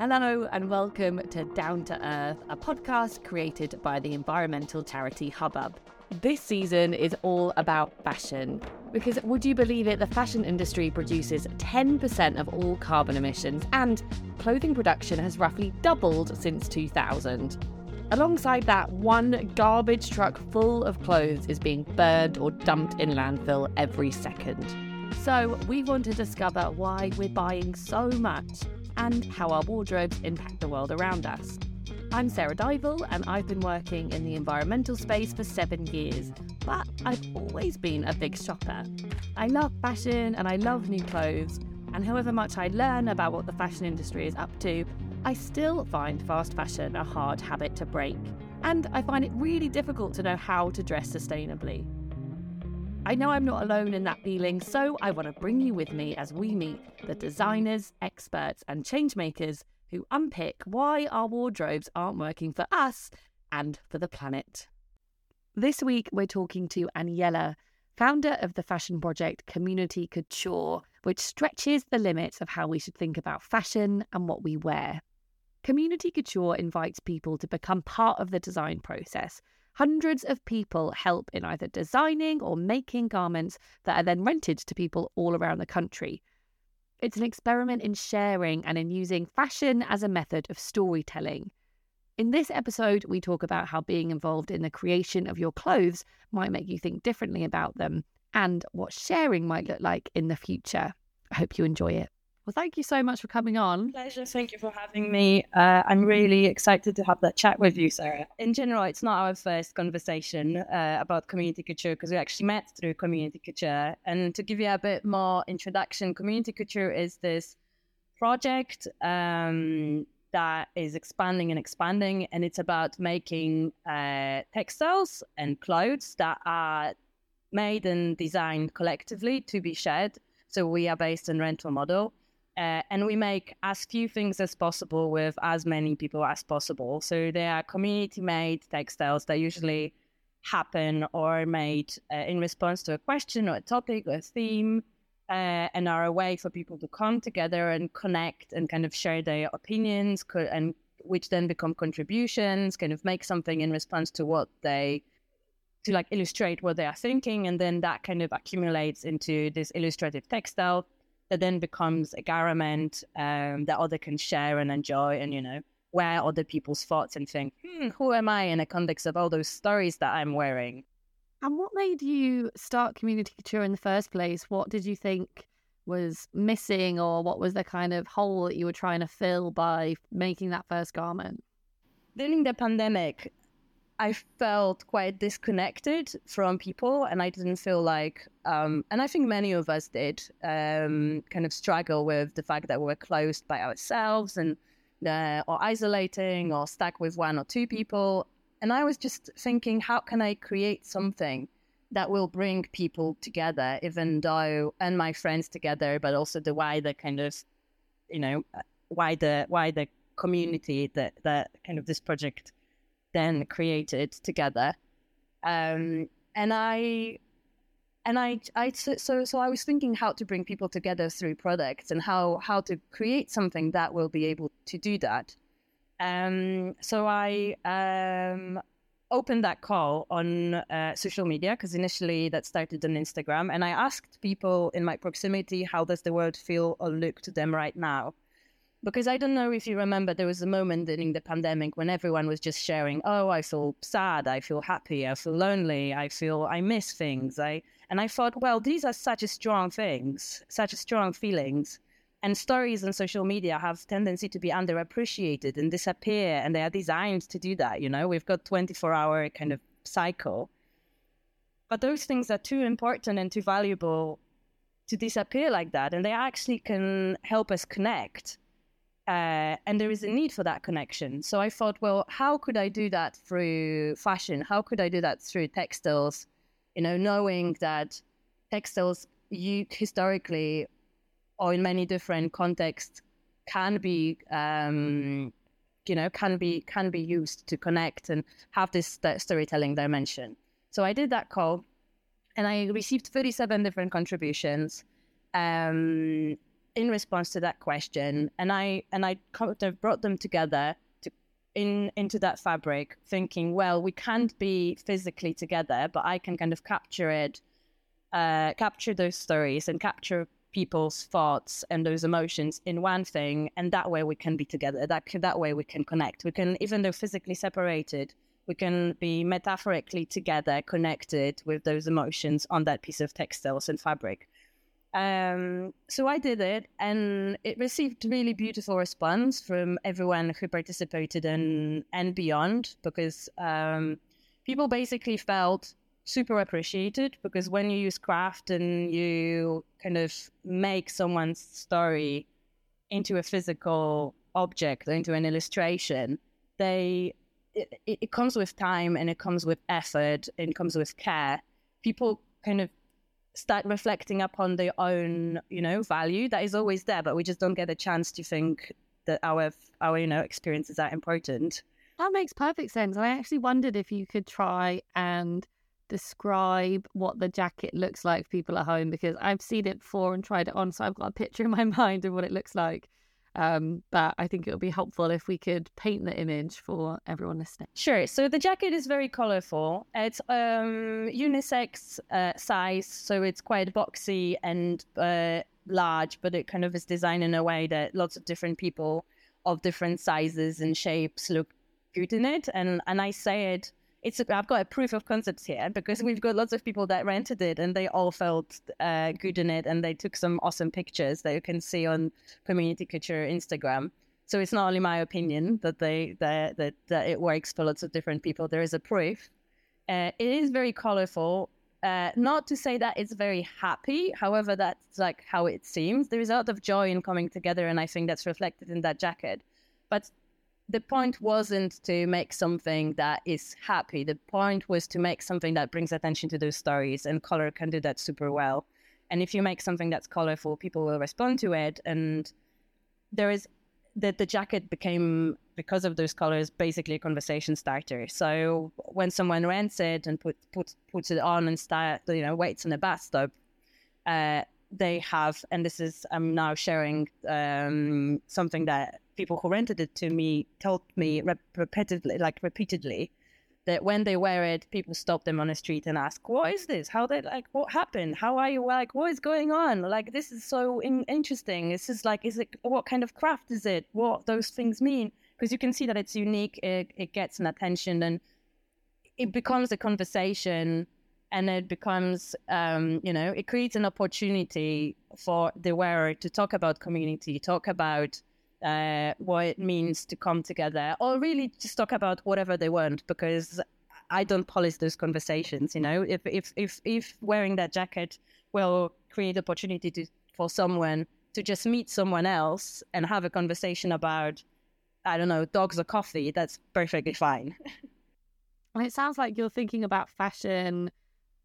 Hello, and welcome to Down to Earth, a podcast created by the environmental charity Hubbub. This season is all about fashion, because would you believe it, the fashion industry produces 10% of all carbon emissions, and clothing production has roughly doubled since 2000. Alongside that, one garbage truck full of clothes is being burned or dumped in landfill every second. So, we want to discover why we're buying so much and how our wardrobes impact the world around us. I'm Sarah Dival, and I've been working in the environmental space for seven years, but I've always been a big shopper. I love fashion and I love new clothes, and however much I learn about what the fashion industry is up to, I still find fast fashion a hard habit to break, and I find it really difficult to know how to dress sustainably. I know I'm not alone in that feeling, so I want to bring you with me as we meet the designers, experts, and changemakers who unpick why our wardrobes aren't working for us and for the planet. This week, we're talking to Aniela, founder of the fashion project Community Couture, which stretches the limits of how we should think about fashion and what we wear. Community Couture invites people to become part of the design process Hundreds of people help in either designing or making garments that are then rented to people all around the country. It's an experiment in sharing and in using fashion as a method of storytelling. In this episode, we talk about how being involved in the creation of your clothes might make you think differently about them and what sharing might look like in the future. I hope you enjoy it. Well, thank you so much for coming on. Pleasure. Thank you for having me. Uh, I'm really excited to have that chat with you, Sarah. In general, it's not our first conversation uh, about Community Couture because we actually met through Community Couture. And to give you a bit more introduction, Community Couture is this project um, that is expanding and expanding, and it's about making uh, textiles and clothes that are made and designed collectively to be shared. So we are based on rental model uh, and we make as few things as possible with as many people as possible. So they are community made textiles that usually happen or made uh, in response to a question or a topic or a theme. Uh, and are a way for people to come together and connect and kind of share their opinions co- and which then become contributions kind of make something in response to what they to like illustrate what they are thinking and then that kind of accumulates into this illustrative textile that then becomes a garment um, that other can share and enjoy and, you know, wear other people's thoughts and think, hmm, who am I in the context of all those stories that I'm wearing? And what made you start Community Couture in the first place? What did you think was missing, or what was the kind of hole that you were trying to fill by making that first garment? During the pandemic, I felt quite disconnected from people, and I didn't feel like, um, and I think many of us did, um, kind of struggle with the fact that we were closed by ourselves and uh, or isolating or stuck with one or two people. And I was just thinking, how can I create something that will bring people together, even though and my friends together, but also the wider kind of, you know, uh, wider wider community that that kind of this project then created together. Um, and I and I, I so so I was thinking how to bring people together through products and how how to create something that will be able to do that. Um, so I um, opened that call on uh, social media because initially that started on Instagram, and I asked people in my proximity how does the world feel or look to them right now, because I don't know if you remember, there was a moment during the pandemic when everyone was just sharing, "Oh, I feel sad, I feel happy, I feel lonely, I feel I miss things." I and I thought, well, these are such strong things, such strong feelings, and stories on social media have tendency to be underappreciated and disappear, and they are designed to do that. You know, we've got twenty four hour kind of cycle, but those things are too important and too valuable to disappear like that, and they actually can help us connect uh, and there is a need for that connection. So I thought, well, how could I do that through fashion? How could I do that through textiles? You know, knowing that textiles you historically or in many different contexts can be um, you know can be can be used to connect and have this storytelling dimension so i did that call and i received 37 different contributions um, in response to that question, and I and I kind of brought them together to in into that fabric, thinking, well, we can't be physically together, but I can kind of capture it, uh, capture those stories, and capture people's thoughts and those emotions in one thing, and that way we can be together. That that way we can connect. We can, even though physically separated, we can be metaphorically together, connected with those emotions on that piece of textiles and fabric. Um, so I did it, and it received really beautiful response from everyone who participated and and beyond, because um, people basically felt super appreciated. Because when you use craft and you kind of make someone's story into a physical object, into an illustration, they it, it comes with time and it comes with effort and it comes with care. People kind of start reflecting upon their own, you know, value that is always there, but we just don't get a chance to think that our our you know experiences are important. That makes perfect sense. I actually wondered if you could try and describe what the jacket looks like people at home because I've seen it before and tried it on, so I've got a picture in my mind of what it looks like. Um, but I think it would be helpful if we could paint the image for everyone listening. Sure. So the jacket is very colorful. It's um, unisex uh, size, so it's quite boxy and uh, large, but it kind of is designed in a way that lots of different people of different sizes and shapes look good in it. And and I say it it's I've got a proof of concept here because we've got lots of people that rented it and they all felt uh, good in it and they took some awesome pictures that you can see on Community Couture Instagram. So it's not only my opinion that they that that, that it works for lots of different people. There is a proof. Uh, it is very colorful. Uh, not to say that it's very happy, however, that's like how it seems. There is a lot of joy in coming together, and I think that's reflected in that jacket. But the point wasn't to make something that is happy. The point was to make something that brings attention to those stories, and color can do that super well. And if you make something that's colorful, people will respond to it. And there is that the jacket became because of those colors basically a conversation starter. So when someone rents it and put, put puts it on and start you know waits in the bathtub, uh, they have and this is I'm now sharing um, something that people who rented it to me told me rep- repeatedly, like repeatedly, that when they wear it, people stop them on the street and ask, "What is this? How did like? What happened? How are you? Like, what is going on? Like, this is so in- interesting. This is like, is it what kind of craft is it? What those things mean? Because you can see that it's unique. It, it gets an attention and it becomes a conversation and it becomes um, you know it creates an opportunity for the wearer to talk about community talk about uh, what it means to come together, or really just talk about whatever they want because I don't polish those conversations. You know, if if if if wearing that jacket will create opportunity to for someone to just meet someone else and have a conversation about I don't know dogs or coffee, that's perfectly fine. And it sounds like you're thinking about fashion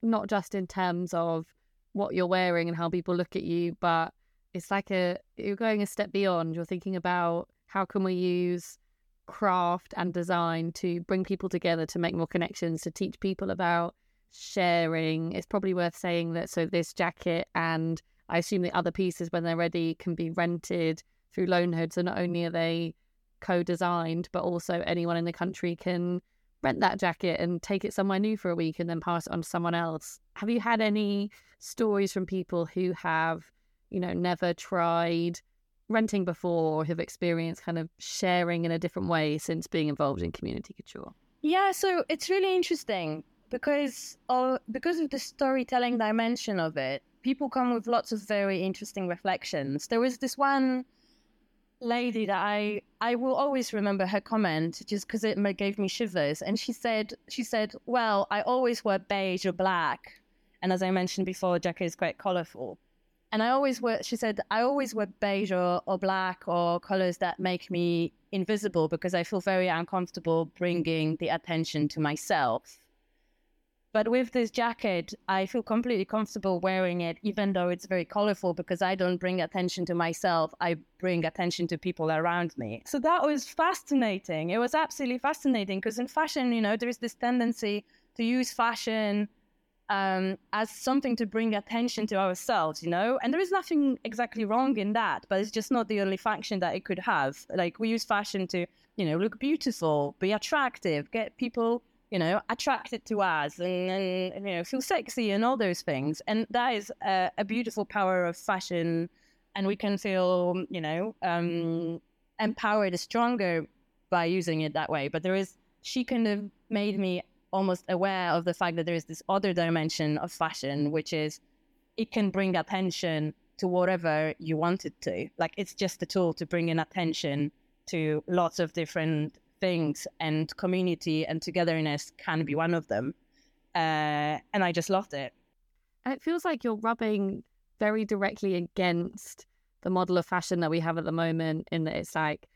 not just in terms of what you're wearing and how people look at you, but it's like a you're going a step beyond. You're thinking about how can we use craft and design to bring people together to make more connections, to teach people about sharing. It's probably worth saying that so this jacket and I assume the other pieces when they're ready can be rented through Loanhood. So not only are they co-designed, but also anyone in the country can rent that jacket and take it somewhere new for a week and then pass it on to someone else. Have you had any stories from people who have you know, never tried renting before or have experienced kind of sharing in a different way since being involved in community couture? Yeah, so it's really interesting because of, because of the storytelling dimension of it. People come with lots of very interesting reflections. There was this one lady that I I will always remember her comment just because it gave me shivers. And she said she said, "Well, I always wear beige or black, and as I mentioned before, jacket is quite colorful." And I always wear, she said, I always wear beige or, or black or colors that make me invisible because I feel very uncomfortable bringing the attention to myself. But with this jacket, I feel completely comfortable wearing it, even though it's very colorful, because I don't bring attention to myself. I bring attention to people around me. So that was fascinating. It was absolutely fascinating because in fashion, you know, there is this tendency to use fashion um, as something to bring attention to ourselves, you know? And there is nothing exactly wrong in that, but it's just not the only function that it could have. Like we use fashion to, you know, look beautiful, be attractive, get people, you know, attracted to us and, and you know, feel sexy and all those things. And that is a, a beautiful power of fashion. And we can feel, you know, um, empowered, stronger by using it that way. But there is, she kind of made me almost aware of the fact that there is this other dimension of fashion, which is it can bring attention to whatever you want it to. Like it's just a tool to bring in attention to lots of different things, and community and togetherness can be one of them. Uh, and I just loved it. And it feels like you're rubbing very directly against the model of fashion that we have at the moment, in that it's like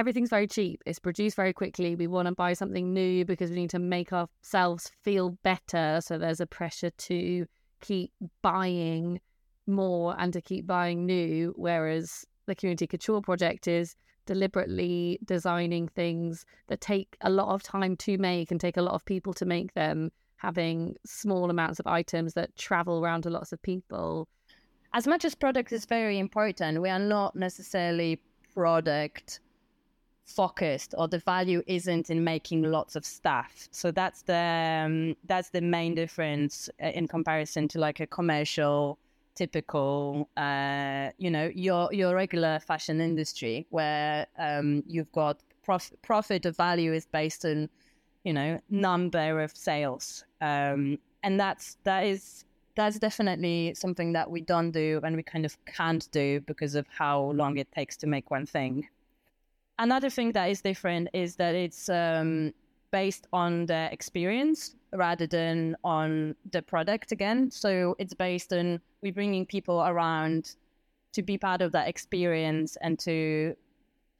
everything's very cheap. It's produced very quickly. We want to buy something new because we need to make ourselves feel better. So there's a pressure to keep buying more and to keep buying new. Whereas the Community Couture project is deliberately designing things that take a lot of time to make and take a lot of people to make them, having small amounts of items that travel around to lots of people. As much as product is very important, we are not necessarily product focused or the value isn't in making lots of stuff. So that's the um, that's the main difference uh, in comparison to like a commercial typical uh, you know your your regular fashion industry where um, you've got prof- profit of value is based on you know number of sales. Um, and that's that is that's definitely something that we don't do and we kind of can't do because of how long it takes to make one thing Another thing that is different is that it's um, based on the experience rather than on the product again. So it's based on we bringing people around to be part of that experience and to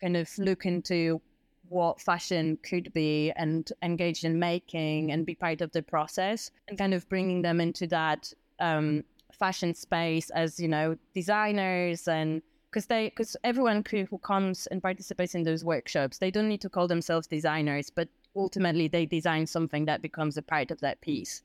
kind of look into what fashion could be and engage in making and be part of the process and kind of bringing them into that um, fashion space as you know designers and because they because everyone who, who comes and participates in those workshops they don't need to call themselves designers but ultimately they design something that becomes a part of that piece.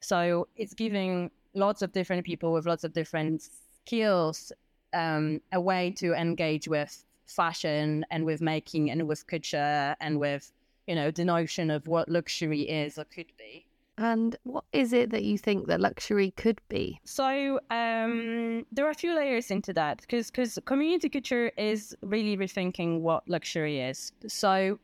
So it's giving lots of different people with lots of different skills um, a way to engage with fashion and with making and with culture and with you know the notion of what luxury is or could be and what is it that you think that luxury could be? So um, there are a few layers into that because because community couture is really rethinking what luxury is. So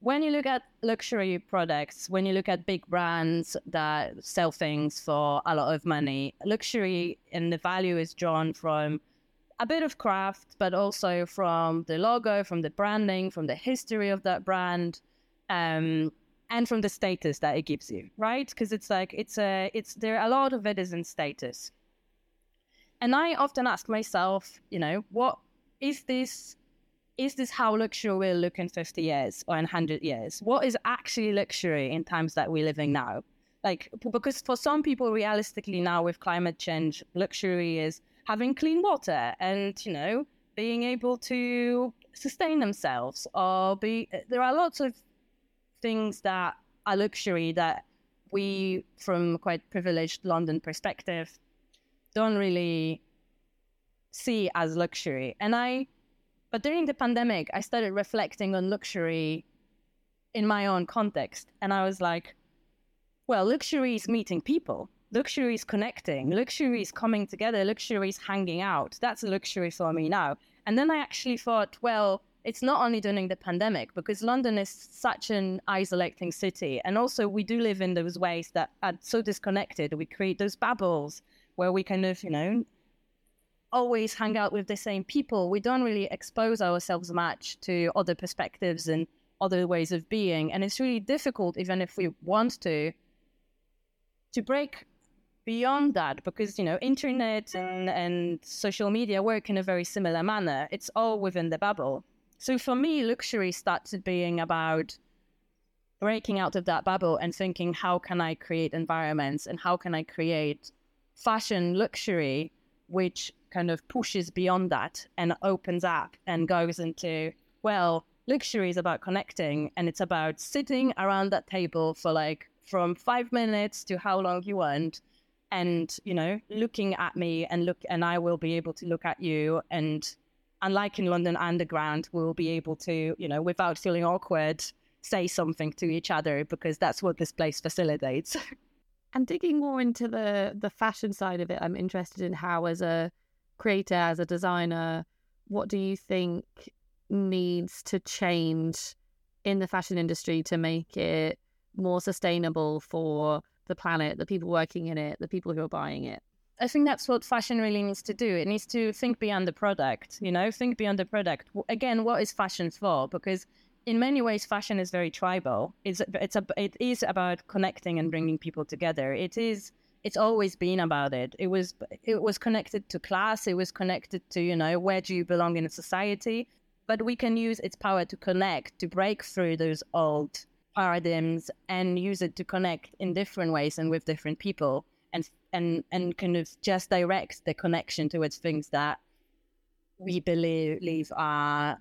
when you look at luxury products, when you look at big brands that sell things for a lot of money, luxury and the value is drawn from a bit of craft, but also from the logo, from the branding, from the history of that brand. Um, and from the status that it gives you, right? Because it's like it's a it's there are a lot of it is in status. And I often ask myself, you know, what is this is this how luxury will look in 50 years or in 100 years? What is actually luxury in times that we're living now? Like, because for some people, realistically, now with climate change, luxury is having clean water and, you know, being able to sustain themselves or be, there are lots of things that are luxury that we, from a quite privileged London perspective, don't really see as luxury. And I, but during the pandemic, I started reflecting on luxury in my own context. And I was like, well, luxury is meeting people. Luxury is connecting. Luxury is coming together. Luxury is hanging out. That's a luxury for me now. And then I actually thought, well, it's not only during the pandemic because London is such an isolating city. And also, we do live in those ways that are so disconnected. We create those bubbles where we kind of, you know, always hang out with the same people. We don't really expose ourselves much to other perspectives and other ways of being. And it's really difficult, even if we want to, to break beyond that because you know internet and, and social media work in a very similar manner it's all within the bubble so for me, luxury started being about breaking out of that bubble and thinking, how can I create environments and how can I create fashion luxury, which kind of pushes beyond that and opens up and goes into, well, luxury is about connecting and it's about sitting around that table for like from five minutes to how long you want and you know looking at me and look and i will be able to look at you and unlike in london underground we'll be able to you know without feeling awkward say something to each other because that's what this place facilitates and digging more into the the fashion side of it i'm interested in how as a creator as a designer what do you think needs to change in the fashion industry to make it more sustainable for the planet, the people working in it, the people who are buying it. I think that's what fashion really needs to do. It needs to think beyond the product, you know, think beyond the product. Again, what is fashion for? Because in many ways, fashion is very tribal. It's it's a, it is about connecting and bringing people together. It is it's always been about it. It was it was connected to class. It was connected to you know where do you belong in a society. But we can use its power to connect, to break through those old paradigms and use it to connect in different ways and with different people and and and kind of just direct the connection towards things that we believe are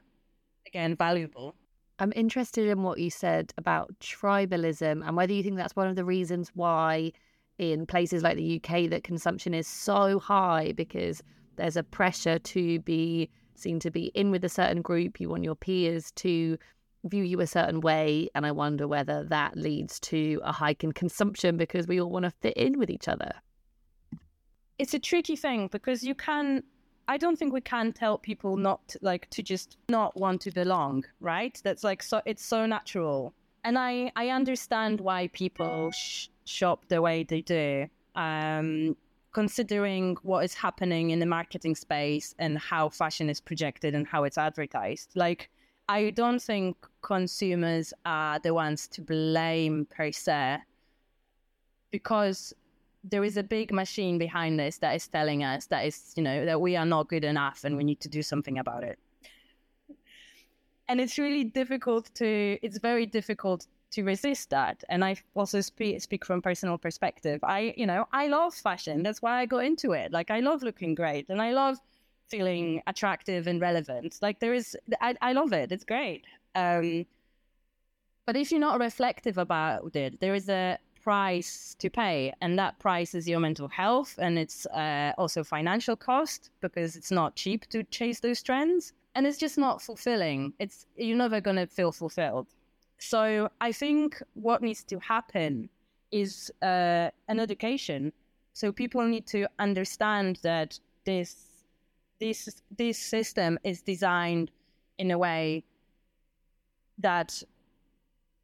again valuable i'm interested in what you said about tribalism and whether you think that's one of the reasons why in places like the uk that consumption is so high because there's a pressure to be seen to be in with a certain group you want your peers to view you a certain way. And I wonder whether that leads to a hike in consumption because we all want to fit in with each other. It's a tricky thing because you can, I don't think we can tell people not like to just not want to belong, right? That's like, so it's so natural. And I, I understand why people sh- shop the way they do. Um, considering what is happening in the marketing space and how fashion is projected and how it's advertised. Like, I don't think consumers are the ones to blame per se, because there is a big machine behind this that is telling us that is, you know, that we are not good enough and we need to do something about it. And it's really difficult to, it's very difficult to resist that. And I also speak, speak from personal perspective. I, you know, I love fashion. That's why I got into it. Like, I love looking great and I love feeling attractive and relevant. Like there is, I, I love it. It's great. Um, but if you're not reflective about it, there is a price to pay, and that price is your mental health, and it's uh, also financial cost because it's not cheap to chase those trends, and it's just not fulfilling. It's you're never gonna feel fulfilled. So I think what needs to happen is uh, an education. So people need to understand that this this this system is designed in a way that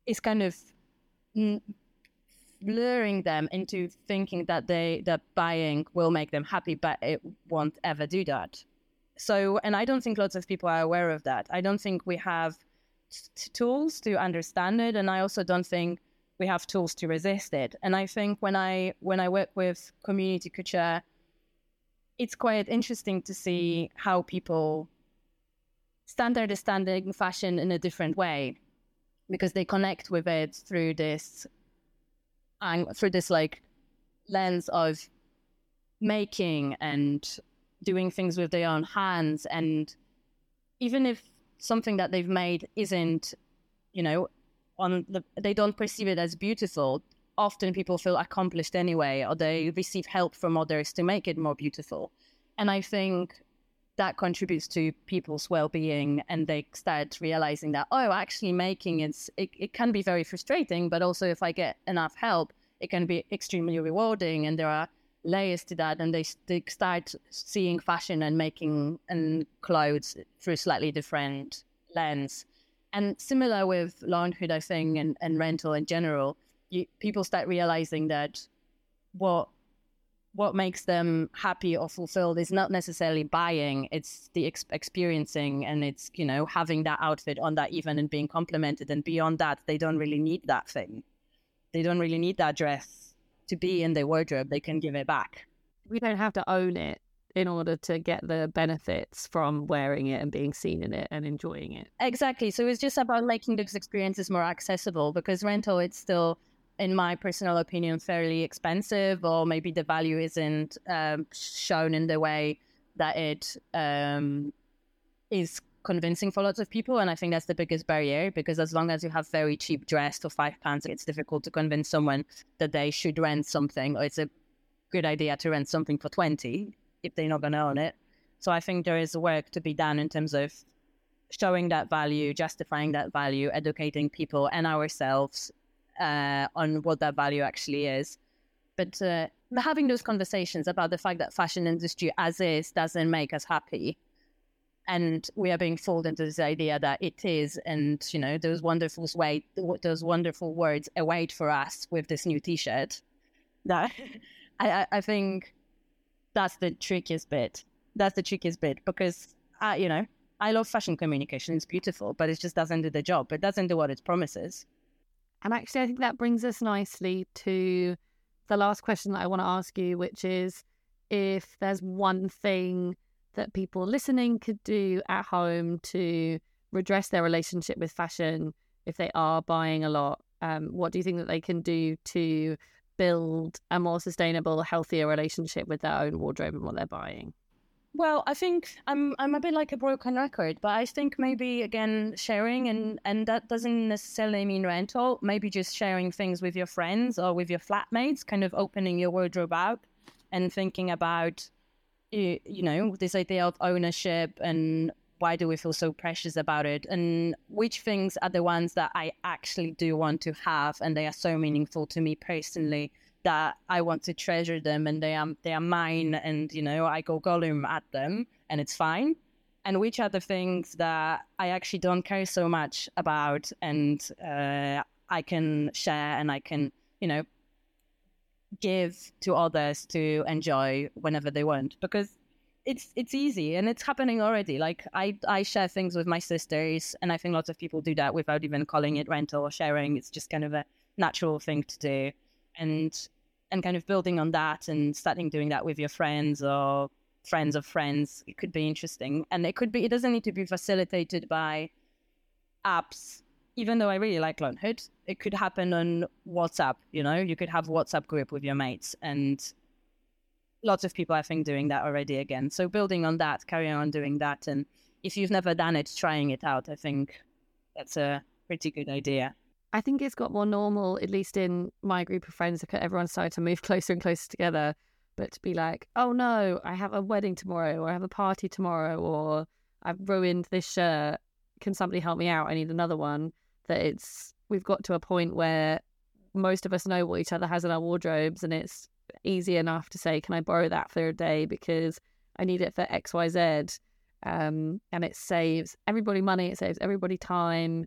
is kind of luring them into thinking that they that buying will make them happy, but it won't ever do that. So, and I don't think lots of people are aware of that. I don't think we have t- tools to understand it, and I also don't think we have tools to resist it. And I think when I when I work with community couture it's quite interesting to see how people stand understanding fashion in a different way because they connect with it through this and through this like lens of making and doing things with their own hands and even if something that they've made isn't you know on the they don't perceive it as beautiful often people feel accomplished anyway, or they receive help from others to make it more beautiful. And I think that contributes to people's well-being and they start realizing that oh actually making it, it can be very frustrating but also if i get enough help it can be extremely rewarding. And there are layers to that and they, they start seeing fashion and making and clothes through a slightly different lens. And similar with Loanhood i think and, and rental in general you, people start realizing that what what makes them happy or fulfilled is not necessarily buying it's the ex- experiencing and it's you know having that outfit on that event and being complimented. And beyond that they don't really need that thing. They don't really need that dress to be in their wardrobe. They can give it back. We don't have to own it in order to get the benefits from wearing it and being seen in it and enjoying it. Exactly. So it's just about making those experiences more accessible because rental it's still in my personal opinion, fairly expensive, or maybe the value isn't um, shown in the way that it um, is convincing for lots of people. And I think that's the biggest barrier because as long as you have very cheap dress for five pounds, it's difficult to convince someone that they should rent something or it's a good idea to rent something for 20 if they're not going to own it. So I think there is work to be done in terms of showing that value, justifying that value, educating people and ourselves uh, on what that value actually is. But uh, having those conversations about the fact that fashion industry as is doesn't make us happy. And we are being fooled into this idea that it is and you know those wonderful way those wonderful words await for us with this new t-shirt. That I, I think that's the trickiest bit. That's the trickiest bit because uh, you know i love fashion communication. It's beautiful but it just doesn't do the job. It doesn't do what it promises and actually i think that brings us nicely to the last question that i want to ask you which is if there's one thing that people listening could do at home to redress their relationship with fashion if they are buying a lot? Um, what do you think that they can do to build a more sustainable, healthier relationship with their own wardrobe and what they're buying? Well, I think I'm I'm a bit like a broken record, but I think maybe again sharing and and that doesn't necessarily mean rental. Maybe just sharing things with your friends or with your flatmates, kind of opening your wardrobe out and thinking about you, you know, this idea of ownership and why do we feel so precious about it and which things are the ones that I actually do want to have and they are so meaningful to me personally that I want to treasure them and they are they are mine and you know I go Gollum at them and it's fine. And which are the things that I actually don't care so much about and uh, I can share and I can you know give to others to enjoy whenever they want because it's it's easy and it's happening already. Like i i share things with my sisters and i think lots of people do that without even calling it rental or sharing. It's just kind of a natural thing to do and and kind of building on that and starting doing that with your friends or friends of friends it could be interesting and it could be it doesn't need to be facilitated by apps even though I really like Loanhood, it could happen on WhatsApp. You know, you could have WhatsApp group with your mates, and lots of people I think doing that already. Again, so building on that, carrying on doing that, and if you've never done it, trying it out. I think that's a pretty good idea. I think it's got more normal, at least in my group of friends. That everyone's starting to move closer and closer together. But to be like, oh no, I have a wedding tomorrow, or I have a party tomorrow, or I've ruined this shirt. Can somebody help me out? I need another one that it's we've got to a point where most of us know what each other has in our wardrobes and it's easy enough to say can i borrow that for a day because i need it for xyz um, and it saves everybody money it saves everybody time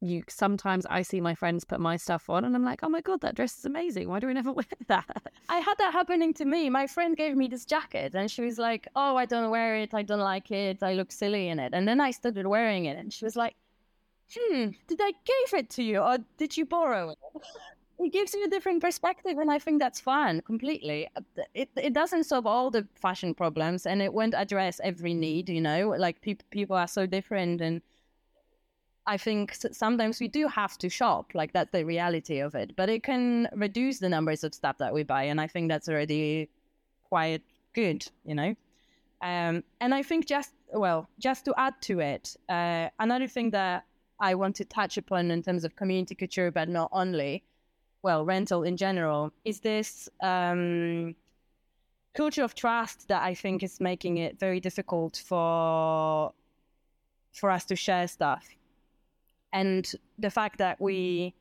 you sometimes i see my friends put my stuff on and i'm like oh my god that dress is amazing why do we never wear that i had that happening to me my friend gave me this jacket and she was like oh i don't wear it i don't like it i look silly in it and then i started wearing it and she was like hmm, did I give it to you or did you borrow it? it gives you a different perspective, and I think that's fun completely. It it doesn't solve all the fashion problems, and it won't address every need. You know, like people people are so different, and I think sometimes we do have to shop. Like that's the reality of it, but it can reduce the numbers of stuff that we buy, and I think that's already quite good. You know, um, and I think just well, just to add to it, uh, another thing that I want to touch upon in terms of community couture, but not only, well, rental in general, is this um, culture of trust that I think is making it very difficult for for us to share stuff, and the fact that we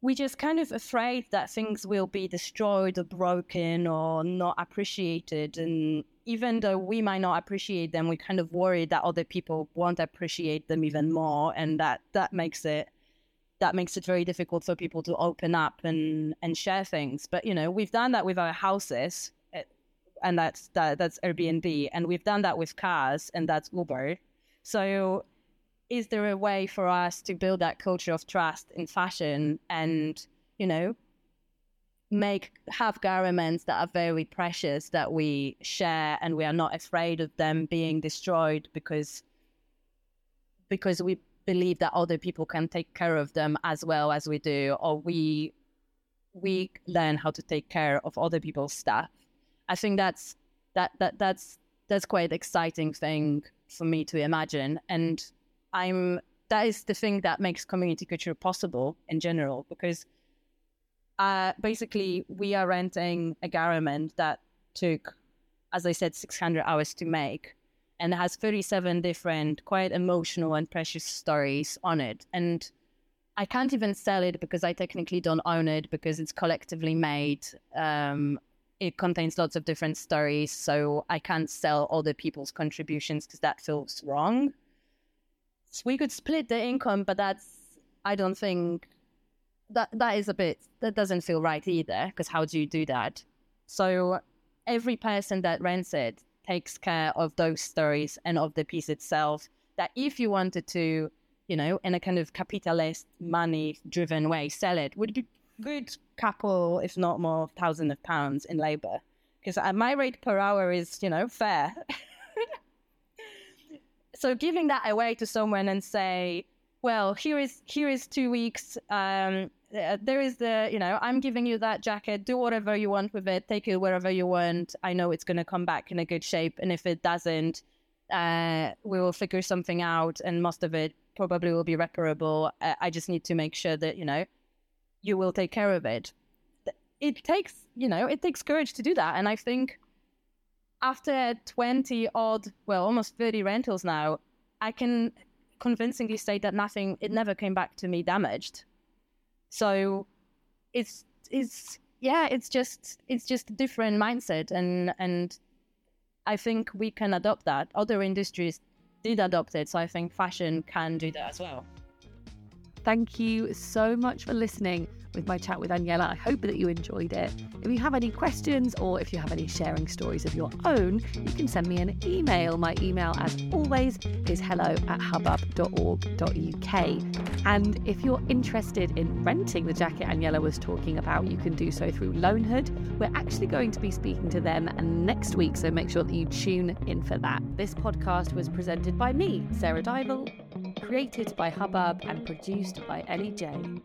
we just kind of afraid that things will be destroyed or broken or not appreciated. And even though we might not appreciate them we kind of worry that other people won't appreciate them even more. And that that makes it that makes it very difficult for people to open up and and share things. But you know we've done that with our houses eh, and that's that, that's airbnb. And we've done that with cars and that's uber. So is there a way for us to build that culture of trust in fashion and you know make have garments that are very precious that we share and we are not afraid of them being destroyed because because we believe that other people can take care of them as well as we do or we we learn how to take care of other people's stuff i think that's that that that's that's quite exciting thing for me to imagine. And I'm that is the thing that makes community couture possible in general because uh, basically we are renting a garment that took, as I said, 600 hours to make and it has 37 different, quite emotional and precious stories on it. And I can't even sell it because I technically don't own it because it's collectively made. Um, it contains lots of different stories, so I can't sell other people's contributions because that feels wrong. We could split the income, but that's I don't think that that is a bit that doesn't feel right either. Because how do you do that? So every person that rents it takes care of those stories and of the piece itself. That if you wanted to, you know, in a kind of capitalist, money-driven way, sell it would be good couple, if not more, thousand of pounds in labor. Because uh, my rate per hour is, you know, fair. so giving that away to someone and say, well, here is here is two weeks. Um, uh, there is the, you know, I'm giving you that jacket. Do whatever you want with it. Take it wherever you want. I know it's going to come back in a good shape, and if it doesn't, uh, we will figure something out, and most of it probably will be reparable. Uh, I just need to make sure that you know you will take care of it. It takes, you know, it takes courage to do that, and I think after 20 odd, well, almost 30 rentals now, I can convincingly say that nothing, it never came back to me damaged. So it's, it's, yeah, it's just, it's just a different mindset. And, and I think we can adopt that. Other industries did adopt it. So I think fashion can do that as well. Thank you so much for listening with my chat with Aniela. I hope that you enjoyed it. If you have any questions or if you have any sharing stories of your own, you can send me an email. My email, as always, is hello at hubbub.org.uk. And if you're interested in renting the jacket Aniela was talking about, you can do so through Loanhood. We're actually going to be speaking to them next week, so make sure that you tune in for that. This podcast was presented by me, Sarah Dival, created by Hubbub, and produced by Ellie J.